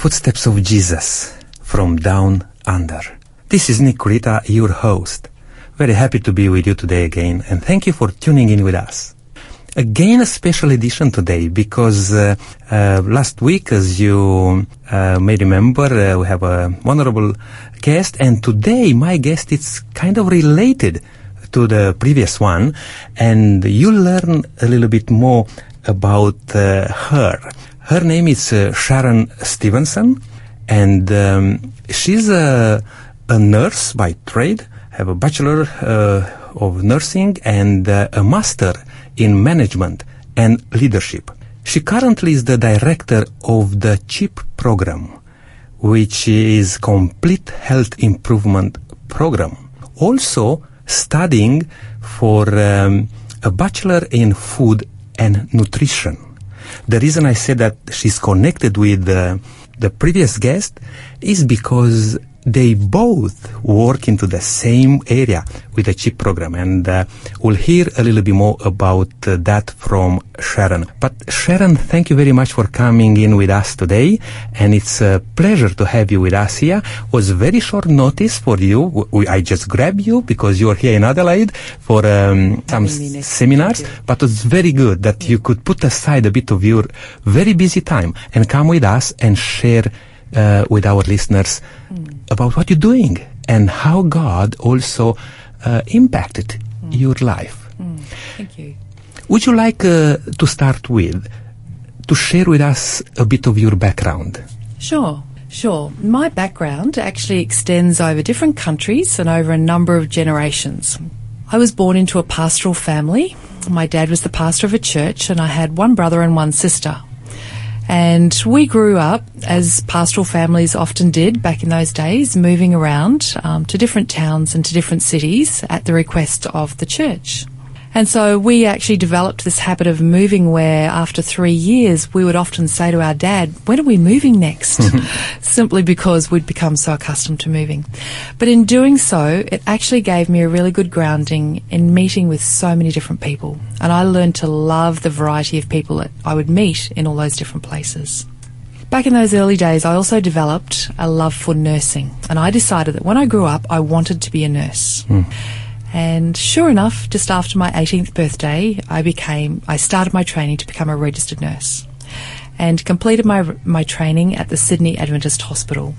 Footsteps of Jesus from Down Under. This is Nick your host. Very happy to be with you today again, and thank you for tuning in with us. Again, a special edition today because uh, uh, last week, as you uh, may remember, uh, we have a wonderful guest, and today my guest is kind of related to the previous one, and you'll learn a little bit more about uh, her. Her name is uh, Sharon Stevenson, and um, she's a, a, nurse by trade, have a bachelor uh, of nursing and uh, a master in management and leadership. She currently is the director of the CHIP program, which is complete health improvement program. Also studying for um, a bachelor in food and nutrition. The reason I said that she's connected with uh, the previous guest is because they both work into the same area with the CHIP program and uh, we'll hear a little bit more about uh, that from Sharon. But Sharon, thank you very much for coming in with us today and it's a pleasure to have you with us here. It was very short notice for you. We, I just grabbed you because you are here in Adelaide for um, some s- seminars, but it's very good that yeah. you could put aside a bit of your very busy time and come with us and share uh, with our listeners mm. About what you're doing and how God also uh, impacted mm. your life. Mm. Thank you. Would you like uh, to start with to share with us a bit of your background? Sure. Sure. My background actually extends over different countries and over a number of generations. I was born into a pastoral family. My dad was the pastor of a church, and I had one brother and one sister. And we grew up, as pastoral families often did back in those days, moving around um, to different towns and to different cities at the request of the church. And so we actually developed this habit of moving where after three years we would often say to our dad, when are we moving next? Simply because we'd become so accustomed to moving. But in doing so, it actually gave me a really good grounding in meeting with so many different people. And I learned to love the variety of people that I would meet in all those different places. Back in those early days, I also developed a love for nursing. And I decided that when I grew up, I wanted to be a nurse. Mm. And sure enough, just after my 18th birthday, I became, I started my training to become a registered nurse and completed my, my training at the Sydney Adventist Hospital.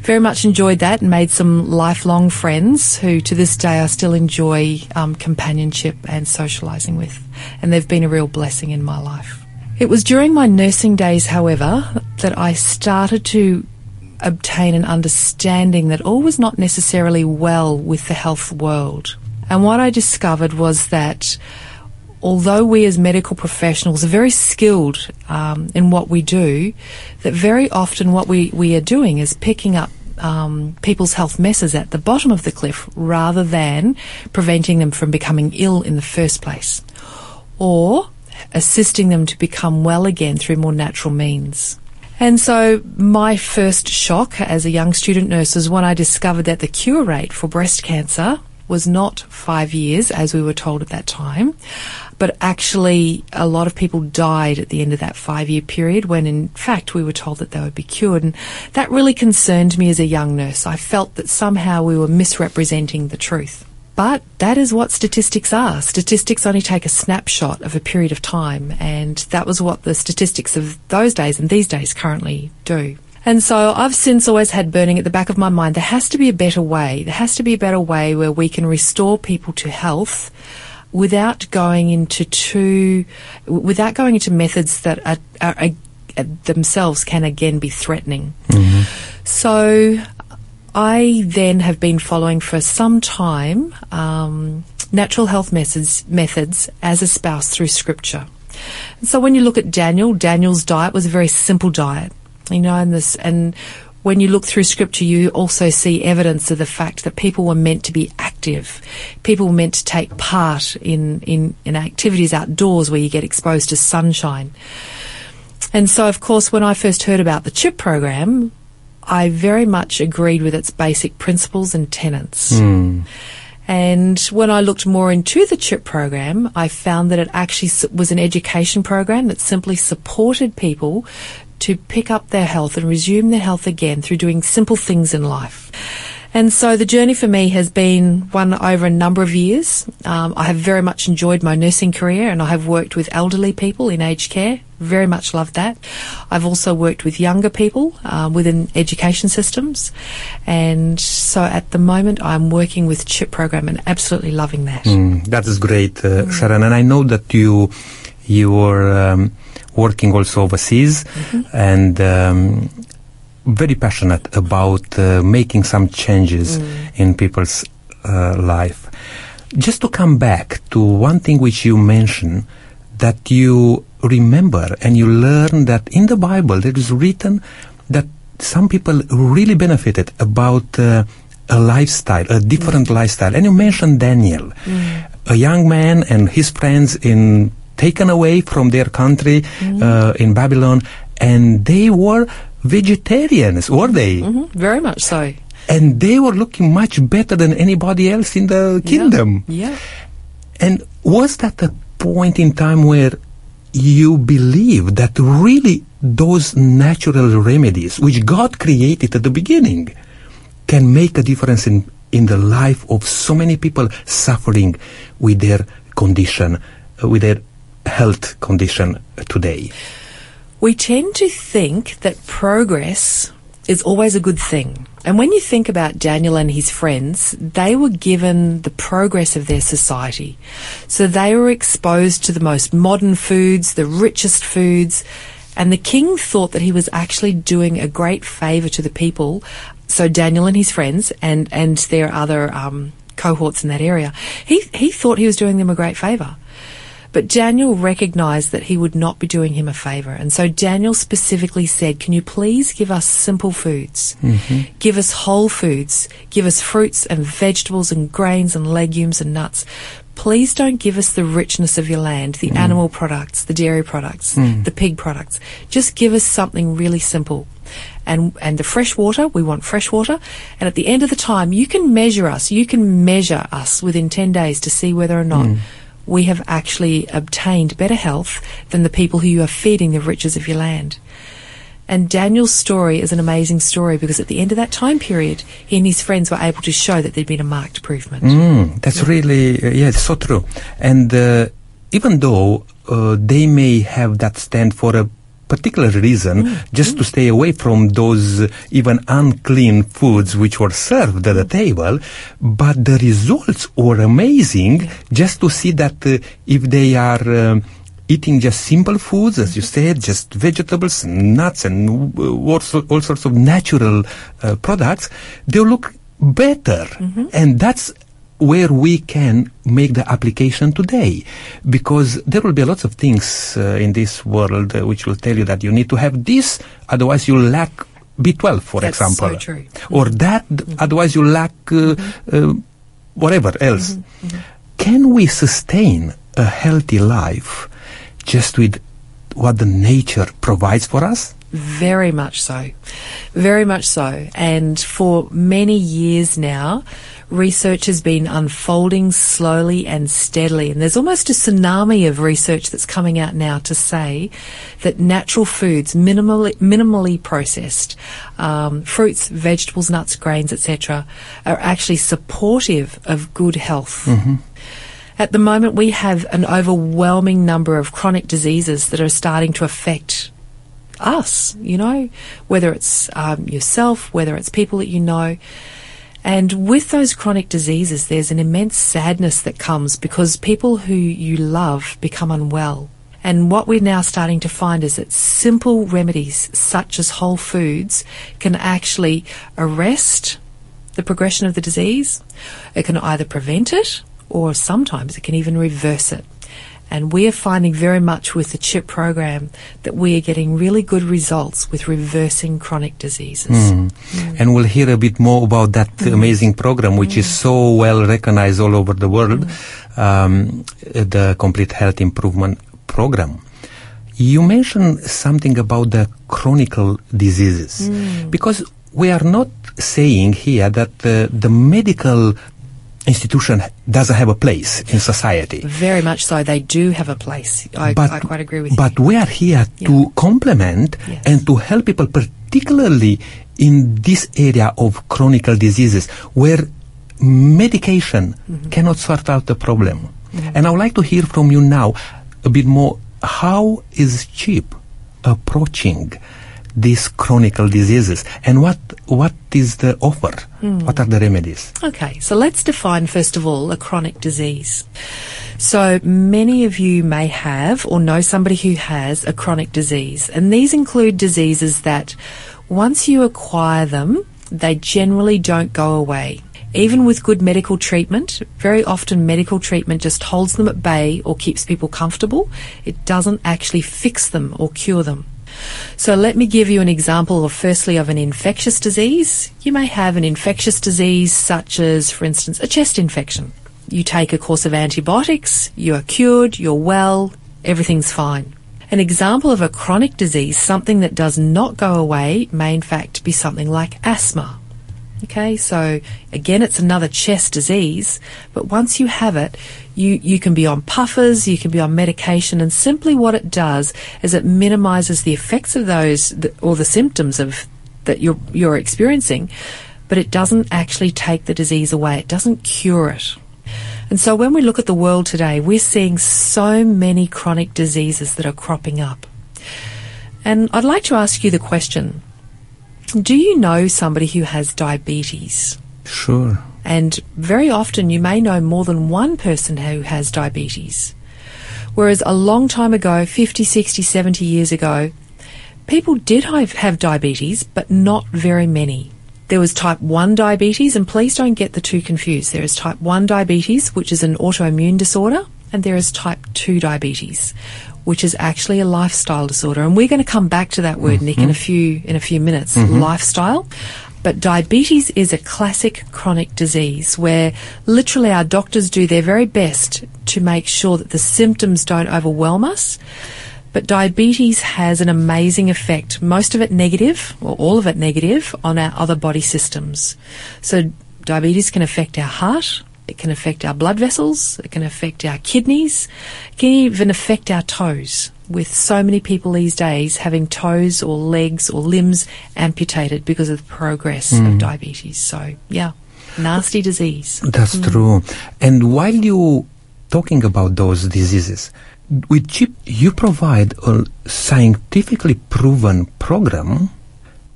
Very much enjoyed that and made some lifelong friends who to this day I still enjoy um, companionship and socialising with. And they've been a real blessing in my life. It was during my nursing days, however, that I started to obtain an understanding that all was not necessarily well with the health world. And what I discovered was that although we as medical professionals are very skilled um, in what we do, that very often what we, we are doing is picking up um, people's health messes at the bottom of the cliff rather than preventing them from becoming ill in the first place. Or assisting them to become well again through more natural means. And so my first shock as a young student nurse was when I discovered that the cure rate for breast cancer was not five years, as we were told at that time, but actually a lot of people died at the end of that five year period when in fact we were told that they would be cured. And that really concerned me as a young nurse. I felt that somehow we were misrepresenting the truth. But that is what statistics are. Statistics only take a snapshot of a period of time, and that was what the statistics of those days and these days currently do. And so I've since always had burning at the back of my mind there has to be a better way. There has to be a better way where we can restore people to health without going into too, without going into methods that are, are, are themselves can again be threatening. Mm-hmm. So I then have been following for some time um, natural health methods, methods as espoused through scripture. And so when you look at Daniel, Daniel's diet was a very simple diet. You know, and this, and when you look through scripture, you also see evidence of the fact that people were meant to be active. People were meant to take part in, in, in activities outdoors where you get exposed to sunshine. And so, of course, when I first heard about the CHIP program, I very much agreed with its basic principles and tenets. Mm. And when I looked more into the CHIP program, I found that it actually was an education program that simply supported people to pick up their health and resume their health again through doing simple things in life. And so the journey for me has been one over a number of years. Um, I have very much enjoyed my nursing career and I have worked with elderly people in aged care. Very much loved that. I've also worked with younger people uh, within education systems. And so at the moment I'm working with CHIP program and absolutely loving that. Mm, that is great, uh, Sharon. And I know that you, you are um, working also overseas and um, very passionate about uh, making some changes in people's uh, life. Just to come back to one thing which you mentioned, that you remember and you learn that in the Bible there is written that some people really benefited about uh, a lifestyle, a different lifestyle. And you mentioned Daniel, a young man and his friends in taken away from their country uh, in Babylon, and they were vegetarians, were they? Mhm, Very much so. And they were looking much better than anybody else in the kingdom. Yeah. And was that a point in time where you believe that really those natural remedies which God created at the beginning can make a difference in, in the life of so many people suffering with their condition, uh, with their health condition today? We tend to think that progress is always a good thing. And when you think about Daniel and his friends, they were given the progress of their society. So they were exposed to the most modern foods, the richest foods, and the king thought that he was actually doing a great favor to the people. So Daniel and his friends and, and their other um, cohorts in that area, he, he thought he was doing them a great favor. But Daniel recognized that he would not be doing him a favor. And so Daniel specifically said, Can you please give us simple foods? Mm-hmm. Give us whole foods. Give us fruits and vegetables and grains and legumes and nuts. Please don't give us the richness of your land, the mm. animal products, the dairy products, mm. the pig products. Just give us something really simple. And, and the fresh water, we want fresh water. And at the end of the time, you can measure us. You can measure us within 10 days to see whether or not mm. We have actually obtained better health than the people who you are feeding the riches of your land. And Daniel's story is an amazing story because at the end of that time period, he and his friends were able to show that there'd been a marked improvement. Mm, that's really, uh, yeah, it's so true. And uh, even though uh, they may have that stand for a particular reason, just to stay away from those uh, even unclean foods which were served at the table, but the results were amazing just to see that uh, if they are um, eating just simple foods, as you said, just vegetables, nuts, and uh, all, all sorts of natural uh, products, they look better. And that's where we can make the application today. Because there will be lots of things uh, in this world uh, which will tell you that you need to have this, otherwise you lack B12, for That's so example. true. Or that, otherwise you lack uh, uh, whatever else. Can we sustain a healthy life just with what the nature provides for us? Very much so. Very much so. And for many years now, research has been unfolding slowly and steadily. And there's almost a tsunami of research that's coming out now to say that natural foods, minimally, minimally processed, um, fruits, vegetables, nuts, grains, etc., are actually supportive of good health. At the moment, we have an overwhelming number of chronic diseases that are starting to affect us, you know, whether it's um, yourself, whether it's people that you know. And with those chronic diseases, there's an immense sadness that comes because people who you love become unwell. And what we're now starting to find is that simple remedies such as whole foods can actually arrest the progression of the disease. It can either prevent it or sometimes it can even reverse it. And we are finding very much with the CHIP program that we are getting really good results with reversing chronic diseases. Hmm. Hmm. And we'll hear a bit more about that hmm. amazing program, which is so well recognized all over the world, um, the Complete Health Improvement Program. You mentioned something about the chronic diseases, because we are not saying here that uh, the medical institution doesn't have a place in society. Very much so. They do have a place. I, I quite agree with but you. But we are here Yeah. to complement Yes. and to help people, particularly in this area of chronic diseases where medication Mm-hmm. cannot sort out the problem. And I would like to hear from you now a bit more. How is CHIP approaching these chronic diseases and what what is the offer? Hmm. What are the remedies? Okay, so let's define first of all a chronic disease. So many of you may have or know somebody who has a chronic disease, and these include diseases that once you acquire them, they generally don't go away. Even with good medical treatment, very often medical treatment just holds them at bay or keeps people comfortable. It doesn't actually fix them or cure them. So let me give you an example of firstly of an infectious disease. You may have an infectious disease such as, for instance, a chest infection. You take a course of antibiotics, you are cured, you're well, everything's fine. An example of a chronic disease, something that does not go away, may in fact be something like asthma. Okay, so again, it's another chest disease, but once you have it, you, you can be on puffers, you can be on medication, and simply what it does is it minimises the effects of those or the symptoms of that you're you're experiencing, but it doesn't actually take the disease away. It doesn't cure it. And so when we look at the world today, we're seeing so many chronic diseases that are cropping up. And I'd like to ask you the question Do you know somebody who has diabetes? Sure. And very often you may know more than one person who has diabetes. Whereas a long time ago, 50, 60, 70 years ago, people did have, have diabetes, but not very many. There was type 1 diabetes, and please don't get the two confused. There is type 1 diabetes, which is an autoimmune disorder, and there is type 2 diabetes, which is actually a lifestyle disorder. And we're going to come back to that word, Nick, in a mm-hmm. few in a few minutes. Mm-hmm. Lifestyle. But diabetes is a classic chronic disease where literally our doctors do their very best to make sure that the symptoms don't overwhelm us. But diabetes has an amazing effect, most of it negative, or all of it negative, on our other body systems. So diabetes can affect our heart, it can affect our blood vessels, it can affect our kidneys, it can even affect our toes. With so many people these days having toes or legs or limbs amputated because of the progress of hmm. diabetes. So, yeah, nasty disease. That's hmm. true. And while you're talking about those diseases, with CHIP, you provide a scientifically proven program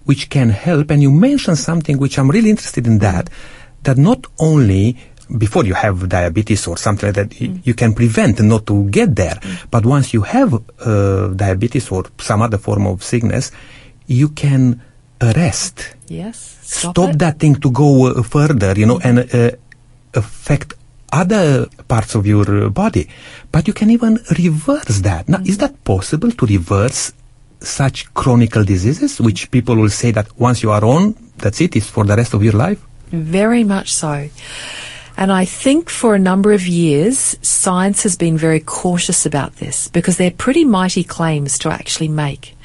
which can help. And you mentioned something which I'm really interested in that, that not only before you have diabetes or something like that, y- you can prevent not to get there. But once you have uh, diabetes or some other form of sickness, you can arrest Yes. Stop, stop that thing to go uh, further, you know, and uh, affect other parts of your uh, body. But you can even reverse that. Now, is that possible to reverse such chronic diseases, which people will say that once you are on, that's it, it's for the rest of your life? Very much so. And I think for a number of years, science has been very cautious about this because they're pretty mighty claims to actually make.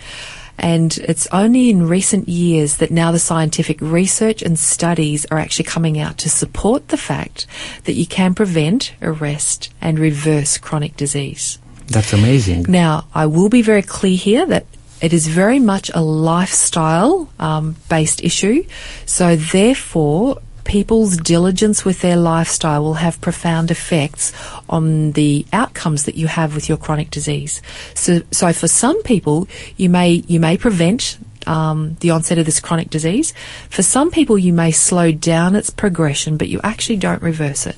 And it's only in recent years that now the scientific research and studies are actually coming out to support the fact that you can prevent, arrest, and reverse chronic disease. That's amazing. Now, I will be very clear here that it is very much a lifestyle um, based issue. So, therefore, people's diligence with their lifestyle will have profound effects on the outcomes that you have with your chronic disease. So, so for some people, you may you may prevent um, the onset of this chronic disease. For some people, you may slow down its progression, but you actually don't reverse it.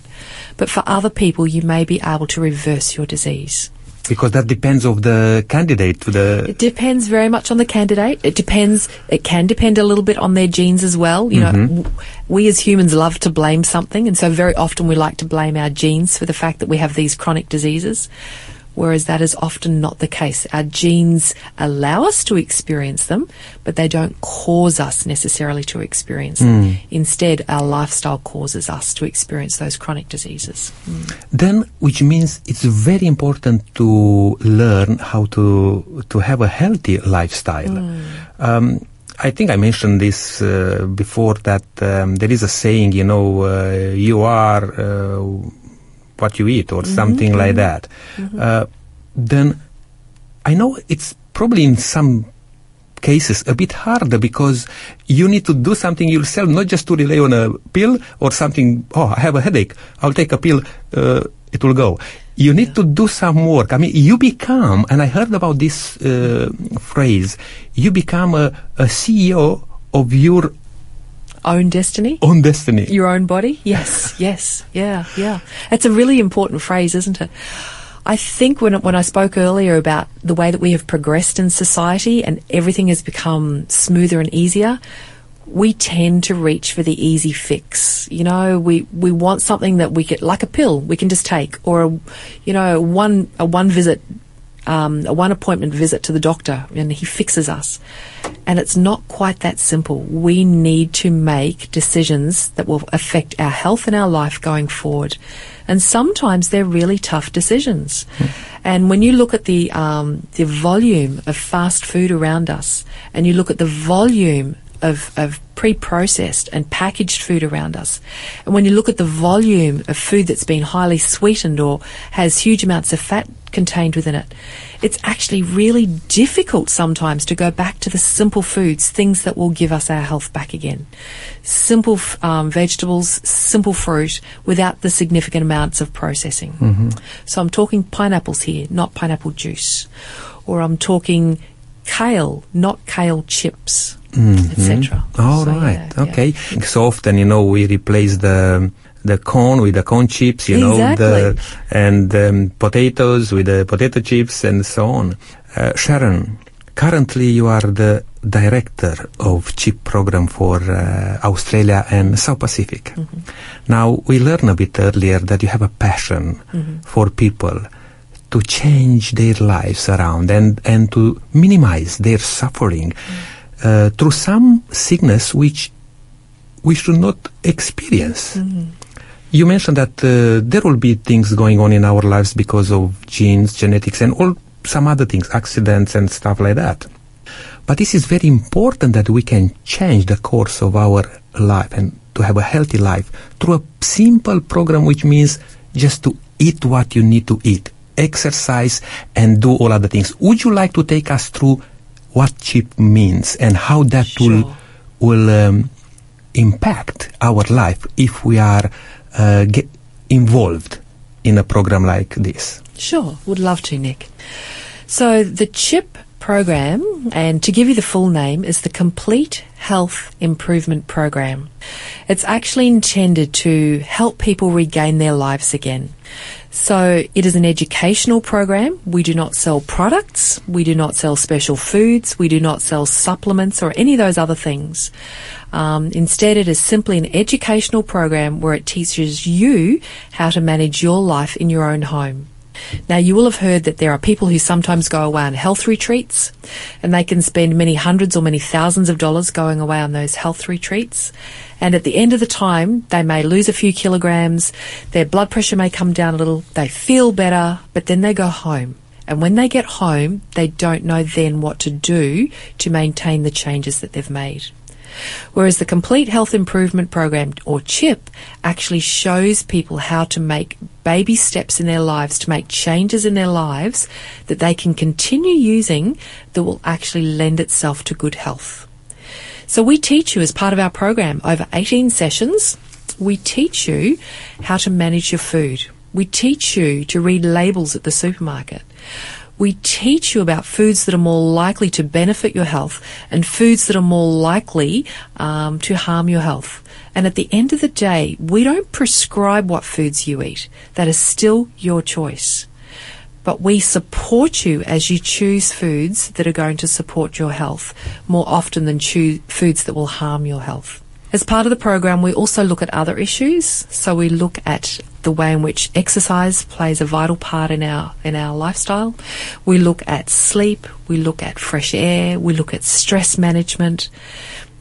But for other people, you may be able to reverse your disease. Because that depends of the candidate to the It depends very much on the candidate. It depends. It can depend a little bit on their genes as well. You know, mm-hmm. we as humans love to blame something, and so very often we like to blame our genes for the fact that we have these chronic diseases. Whereas that is often not the case. Our genes allow us to experience them, but they don't cause us necessarily to experience them. Instead, our lifestyle causes us to experience those chronic diseases. then which means it's very important to learn how to to have a healthy lifestyle um, I think I mentioned this uh, before that um, there is a saying, you know, uh, you are uh, what you eat or something like that. Uh, then I know it's probably in some cases a bit harder because you need to do something yourself, not just to rely on a pill or something. Oh, I have a headache. I'll take a pill. Uh, it will go. You need to do some work. I mean, you become, and I heard about this uh, phrase, you become a, a CEO of your Own destiny? own destiny. Your own body? Yes, yes, yeah, yeah. It's a really important phrase, isn't it? I think when when I spoke earlier about the way that we have progressed in society and everything has become smoother and easier, we tend to reach for the easy fix. You know, we we want something that we get like a pill we can just take, or a, you know, one a one visit um, a one appointment visit to the doctor and he fixes us. And it's not quite that simple. We need to make decisions that will affect our health and our life going forward. And sometimes they're really tough decisions. And when you look at the um, the volume of fast food around us, and you look at the volume of, of pre-processed and packaged food around us. And when you look at the volume of food that's been highly sweetened or has huge amounts of fat contained within it, it's actually really difficult sometimes to go back to the simple foods, things that will give us our health back again. Simple um, vegetables, simple fruit, without the significant amounts of processing. So I'm talking pineapples here, not pineapple juice. Or I'm talking kale, not kale chips, etc. All So, right. yeah, yeah. okay. So often, you know, we replace the the corn with the corn chips, you know, the and um, potatoes with the potato chips and so on. Uh, Sharon, currently you are the director of chip program for uh, Australia and South Pacific. Mm-hmm. Now we learned a bit earlier that you have a passion Mm-hmm. for people to change their lives around and, and to minimize their suffering uh, through some sickness which we should not experience. You mentioned that uh, there will be things going on in our lives because of genes, genetics, and all some other things, accidents and stuff like that. But this is very important that we can change the course of our life and to have a healthy life through a simple program, which means just to eat what you need to eat, exercise, and do all other things. Would you like to take us through what chip means and how that will will um, impact our life if we are uh, get involved in a program like this? Sure, would love to, Nick. So the CHIP program, and to give you the full name, is the Complete Health Improvement Program. It's actually intended to help people regain their lives again. So it is an educational program. We do not sell products. We do not sell special foods. We do not sell supplements or any of those other things. Um, instead, it is simply an educational program where it teaches you how to manage your life in your own home. Now, you will have heard that there are people who sometimes go away on health retreats, and they can spend many hundreds or many thousands of dollars going away on those health retreats. And at the end of the time, they may lose a few kilograms, their blood pressure may come down a little, they feel better, but then they go home. And when they get home, they don't know then what to do to maintain the changes that they've made. Whereas the Complete Health Improvement Program, or CHIP, actually shows people how to make baby steps in their lives, to make changes in their lives that they can continue using that will actually lend itself to good health. So we teach you as part of our program over 18 sessions, we teach you how to manage your food. We teach you to read labels at the supermarket. We teach you about foods that are more likely to benefit your health and foods that are more likely um, to harm your health. And at the end of the day, we don't prescribe what foods you eat. That is still your choice. But we support you as you choose foods that are going to support your health more often than choose foods that will harm your health. As part of the program, we also look at other issues. So we look at the way in which exercise plays a vital part in our in our lifestyle. We look at sleep. We look at fresh air. We look at stress management.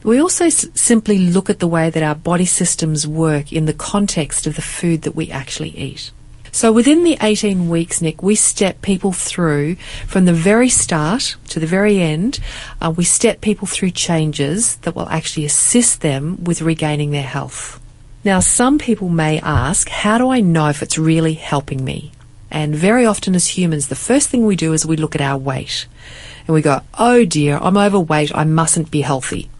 We also s- simply look at the way that our body systems work in the context of the food that we actually eat. So within the 18 weeks, Nick, we step people through from the very start to the very end. Uh, we step people through changes that will actually assist them with regaining their health. Now, some people may ask, how do I know if it's really helping me? And very often as humans, the first thing we do is we look at our weight and we go, oh dear, I'm overweight, I mustn't be healthy.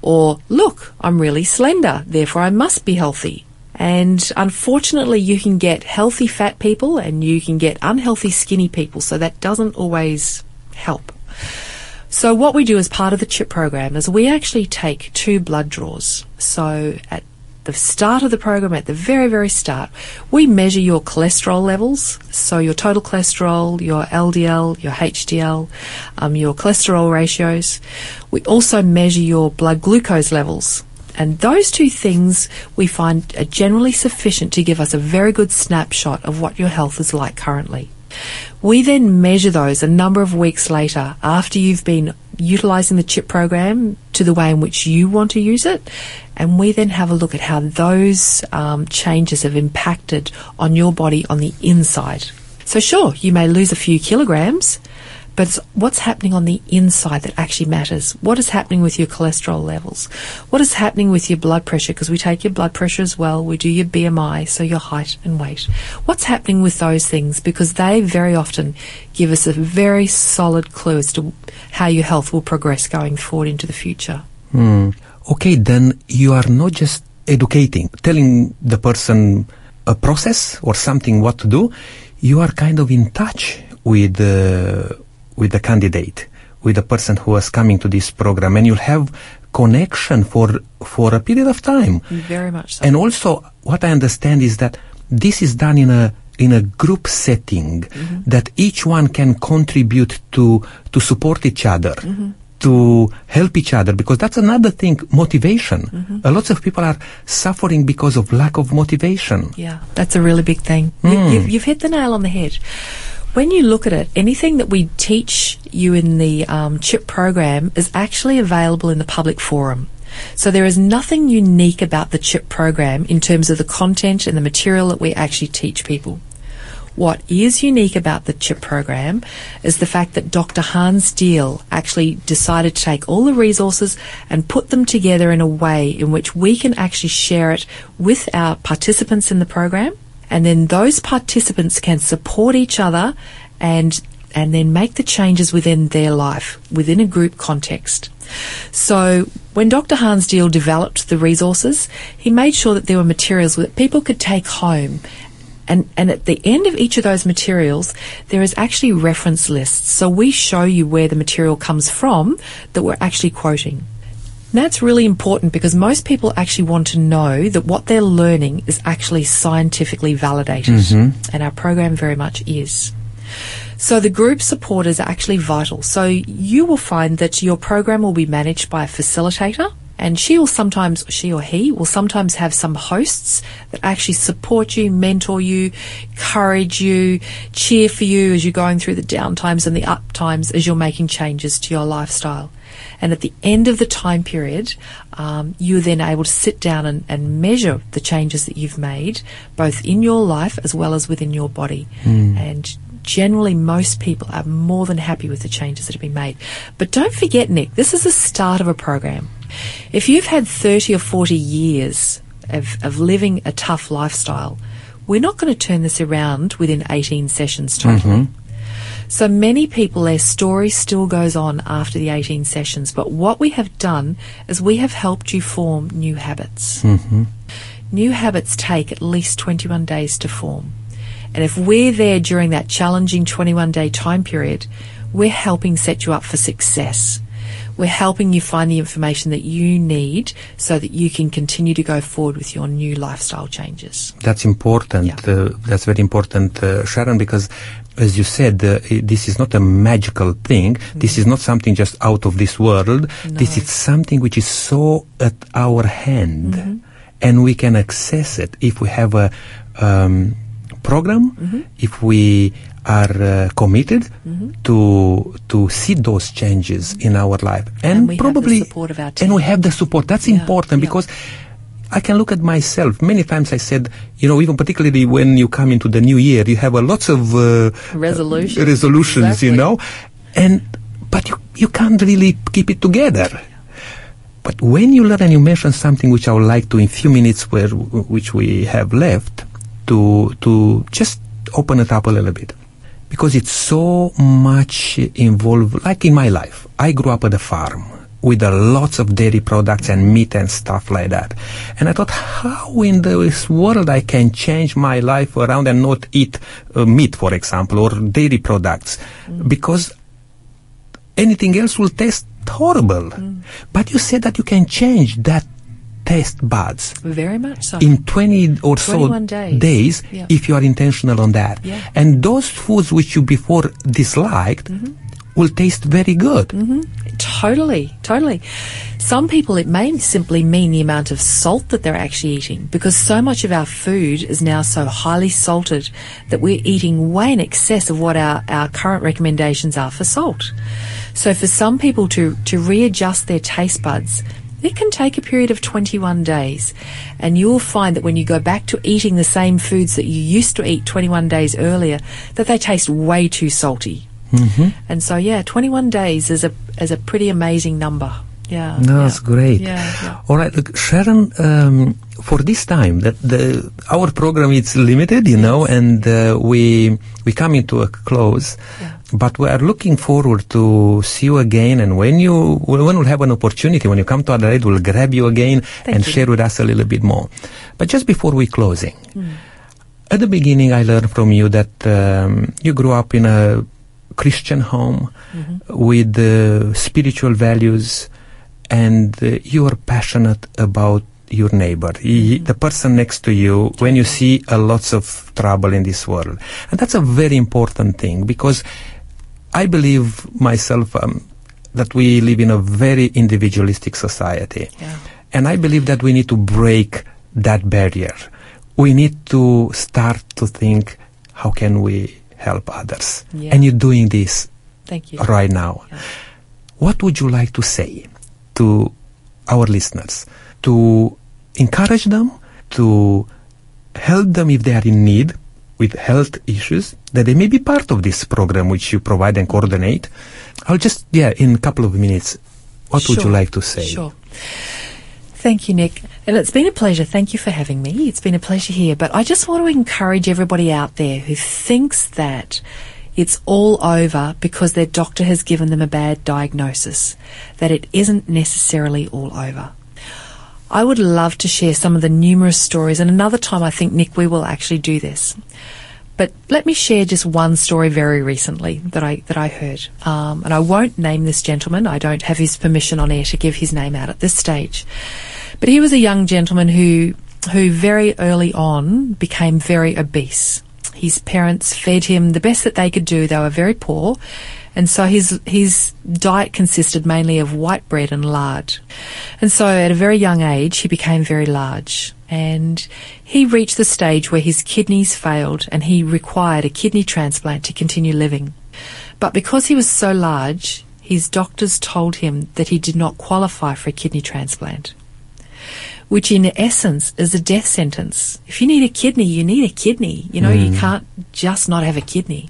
Or, look, I'm really slender, therefore I must be healthy. And unfortunately, you can get healthy fat people and you can get unhealthy skinny people, so that doesn't always help. So what we do as part of the CHIP program is we actually take two blood draws. So at the start of the program, at the very, very start, we measure your cholesterol levels. So your total cholesterol, your LDL, your HDL, um, your cholesterol ratios. We also measure your blood glucose levels. And those two things we find are generally sufficient to give us a very good snapshot of what your health is like currently. We then measure those a number of weeks later after you've been utilising the CHIP program to the way in which you want to use it. And we then have a look at how those um, changes have impacted on your body on the inside. So, sure, you may lose a few kilograms, but it's what's happening on the inside that actually matters. What is happening with your cholesterol levels? What is happening with your blood pressure? Because we take your blood pressure as well. We do your BMI, so your height and weight. What's happening with those things? Because they very often give us a very solid clue as to how your health will progress going forward into the future. Hmm. Okay, then you are not just educating, telling the person a process or something what to do. You are kind of in touch with the with the candidate, with the person who is coming to this program, and you'll have connection for for a period of time. Very much so. And also, what I understand is that this is done in a in a group setting mm-hmm. that each one can contribute to to support each other. Mm-hmm. To help each other, because that's another thing, motivation. Mm-hmm. A lot of people are suffering because of lack of motivation. Yeah, that's a really big thing. You, Mm. you've, you've hit the nail on the head. When you look at it, anything that we teach you in the um, CHIP program is actually available in the public forum. So there is nothing unique about the CHIP program in terms of the content and the material that we actually teach people. What is unique about the CHIP program is the fact that Dr. Hans Diehl actually decided to take all the resources and put them together in a way in which we can actually share it with our participants in the program. And then those participants can support each other and and then make the changes within their life, within a group context. So when Dr. Hans Diehl developed the resources, he made sure that there were materials that people could take home and, and at the end of each of those materials, there is actually reference lists. So we show you where the material comes from that we're actually quoting. And that's really important because most people actually want to know that what they're learning is actually scientifically validated. Mm-hmm. And our program very much is. So the group support is actually vital. So you will find that your program will be managed by a facilitator and she will sometimes, she or he will sometimes have some hosts that actually support you, mentor you, encourage you, cheer for you as you're going through the down times and the up times as you're making changes to your lifestyle. And at the end of the time period, um, you're then able to sit down and, and measure the changes that you've made, both in your life as well as within your body. And generally, most people are more than happy with the changes that have been made. But don't forget, Nick, this is the start of a program. If you've had 30 or 40 years of, of living a tough lifestyle, we're not going to turn this around within 18 sessions totally. So many people, their story still goes on after the 18 sessions, but what we have done is we have helped you form new habits. Mm-hmm. New habits take at least 21 days to form. And if we're there during that challenging 21 day time period, we're helping set you up for success. We're helping you find the information that you need so that you can continue to go forward with your new lifestyle changes. That's important. Yeah. Uh, that's very important, uh, Sharon, because as you said, uh, this is not a magical thing. This is not something just out of this world. This is something which is so at our hand, and we can access it if we have a um, program, if we are uh, committed to to see those changes in our life, and, And we have the probably support of our and we have the support. That's Yeah, important yeah. because I can look at myself. Many times I said, you know, even particularly when you come into the new year, you have a lots of uh, Resolutions. resolutions, Exactly. you know, and but you you can't really keep it together. But when you learn and you mention something which I would like to, in few minutes, where which we have left, to to just open it up a little bit, because it's so much involved. Like in my life, I grew up at a farm with a lots of dairy products and meat and stuff like that, and I thought, how in this world I can change my life around and not eat uh, meat, for example, or dairy products, because anything else will taste horrible. But you said that you can change that taste buds Very much so. in 20 or so 21 days. Yeah. if you are intentional on that. Yeah. And those foods which you before disliked Mm-hmm. will taste very good. Totally, totally. Some people, it may simply mean the amount of salt that they're actually eating because so much of our food is now so highly salted that we're eating way in excess of what our, our current recommendations are for salt. So for some people to, to readjust their taste buds, it can take a period of 21 days. And you'll find that when you go back to eating the same foods that you used to eat 21 days earlier, that they taste way too salty. And so, yeah, 21 days is a is a pretty amazing number. Yeah. No, yeah. that's great. Yeah, yeah. All right, look, Sharon. Um, for this time, that the our program is limited, you know, and uh, we we come into a close. Yeah. But we are looking forward to see you again, and when you when we'll have an opportunity, when you come to Adelaide, we'll grab you again Thank and you. share with us a little bit more. But just before we closing, Hmm. at the beginning, I learned from you that um, you grew up in a Christian home Mm-hmm. with uh, spiritual values, and uh, you are passionate about your neighbor, He- Mm-hmm. the person next to you, when you see a lots of trouble in this world. And that's a very important thing because I believe myself um, that we live in a very individualistic society. Yeah. And I believe that we need to break that barrier. We need to start to think, how can we help others? Yeah. And you're doing this Thank you. right now. Yeah. What would you like to say to our listeners? To encourage them, to help them if they are in need with health issues, that they may be part of this program which you provide and coordinate. I'll just, yeah, in a couple of minutes, what would you like to say? Sure. Thank you, Nick. And it's been a pleasure. Thank you for having me. It's been a pleasure here. But I just want to encourage everybody out there who thinks that it's all over because their doctor has given them a bad diagnosis, that it isn't necessarily all over. I would love to share some of the numerous stories, and another time I think, Nick, we will actually do this. But let me share just one story very recently that I that I heard, um, and I won't name this gentleman. I don't have his permission on air to give his name out at this stage. But he was a young gentleman who who very early on became very obese. His parents fed him the best that they could do. They were very poor, and so his his diet consisted mainly of white bread and lard. And so at a very young age, he became very large. And he reached the stage where his kidneys failed and he required a kidney transplant to continue living. But because he was so large, his doctors told him that he did not qualify for a kidney transplant which in essence is a death sentence. If you need a kidney, you need a kidney. You know, you mm. can't just not have a kidney.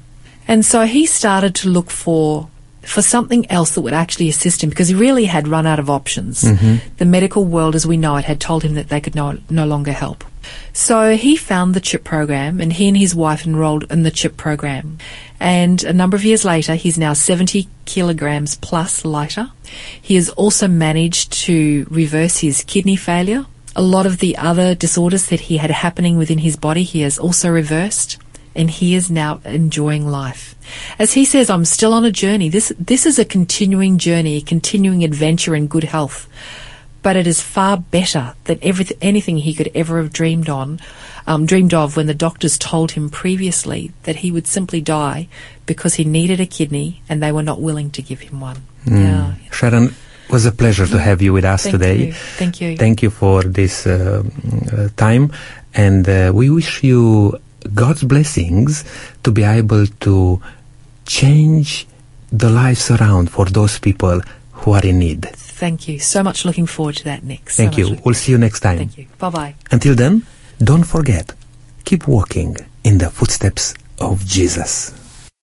And so he started to look for for something else that would actually assist him because he really had run out of options. Mm-hmm. The medical world as we know it had told him that they could no, no longer help. So he found the CHIP program and he and his wife enrolled in the CHIP program. And a number of years later, he's now 70 kilograms plus lighter. He has also managed to reverse his kidney failure. A lot of the other disorders that he had happening within his body, he has also reversed. And he is now enjoying life. As he says, I'm still on a journey. This, this is a continuing journey, a continuing adventure in good health but it is far better than everything, anything he could ever have dreamed on, um, dreamed of when the doctors told him previously that he would simply die because he needed a kidney and they were not willing to give him one. Yeah. Sharon, it was a pleasure to have you with us Thank today. you. Thank you. Thank you for this uh, time, and uh, we wish you God's blessings to be able to change the lives around for those people who are in need. Thank you. So much looking forward to that, Nick. Thank you. We'll see you next time. Thank you. Bye bye. Until then, don't forget, keep walking in the footsteps of Jesus.